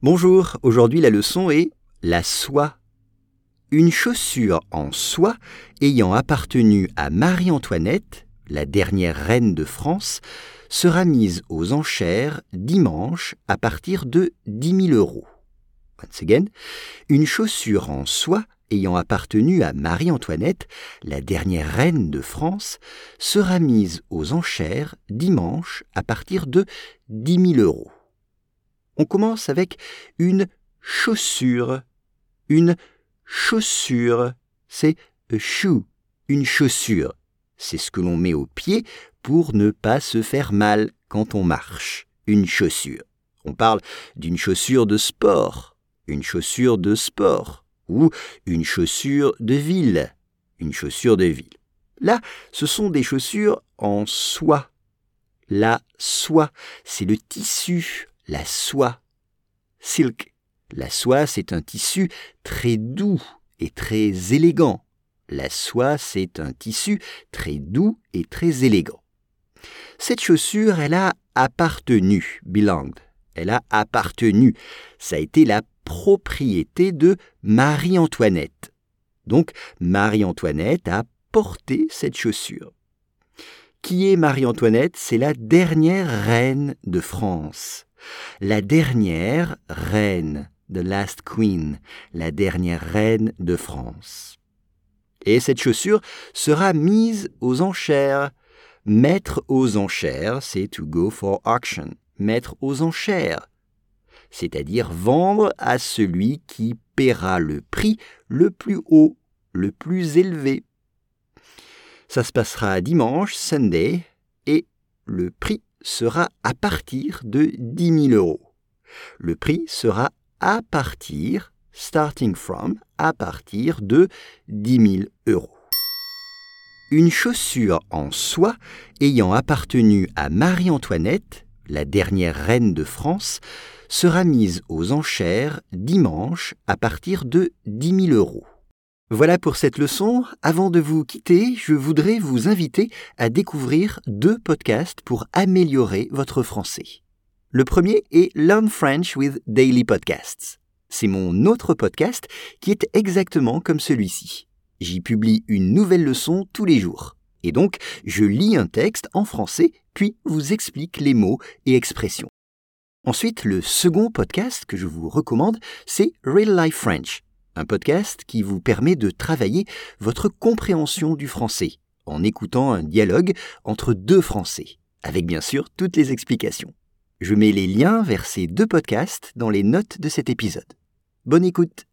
Bonjour, aujourd'hui la leçon est la soie. Une chaussure en soie ayant appartenu à Marie-Antoinette, la dernière reine de France, sera mise aux enchères dimanche à partir de 10 000 euros. Once again, une chaussure en soie ayant appartenu à Marie-Antoinette, la dernière reine de France, sera mise aux enchères dimanche à partir de 10 000 euros. On commence avec une chaussure. Une chaussure, c'est a shoe, une chaussure. C'est ce que l'on met au pied pour ne pas se faire mal quand on marche. Une chaussure. On parle d'une chaussure de sport, une chaussure de sport ou une chaussure de ville, une chaussure de ville. Là, ce sont des chaussures en soie. La soie, c'est le tissu, la soie. Silk. La soie, c'est un tissu très doux et très élégant. La soie, c'est un tissu très doux et très élégant. Cette chaussure, elle a appartenu, belonged. Elle a appartenu. Ça a été la propriété de Marie-Antoinette. Donc Marie-Antoinette a porté cette chaussure. Qui est Marie-Antoinette? C'est la dernière reine de France. La dernière reine, the last queen, la dernière reine de France. Et cette chaussure sera mise aux enchères. Mettre aux enchères, c'est to go for auction. Mettre aux enchères c'est-à-dire vendre à celui qui paiera le prix le plus haut, le plus élevé. Ça se passera dimanche, Sunday, et le prix sera à partir de 10 000 euros. Le prix sera à partir, starting from, à partir de 10 000 euros. Une chaussure en soie ayant appartenu à Marie-Antoinette, la dernière reine de France, sera mise aux enchères dimanche à partir de 10 000 euros. Voilà pour cette leçon. Avant de vous quitter, je voudrais vous inviter à découvrir deux podcasts pour améliorer votre français. Le premier est Learn French with Daily Podcasts. C'est mon autre podcast qui est exactement comme celui-ci. J'y publie une nouvelle leçon tous les jours. Et donc, je lis un texte en français, puis vous explique les mots et expressions. Ensuite, le second podcast que je vous recommande, c'est Real Life French, un podcast qui vous permet de travailler votre compréhension du français en écoutant un dialogue entre deux Français, avec bien sûr toutes les explications. Je mets les liens vers ces deux podcasts dans les notes de cet épisode. Bonne écoute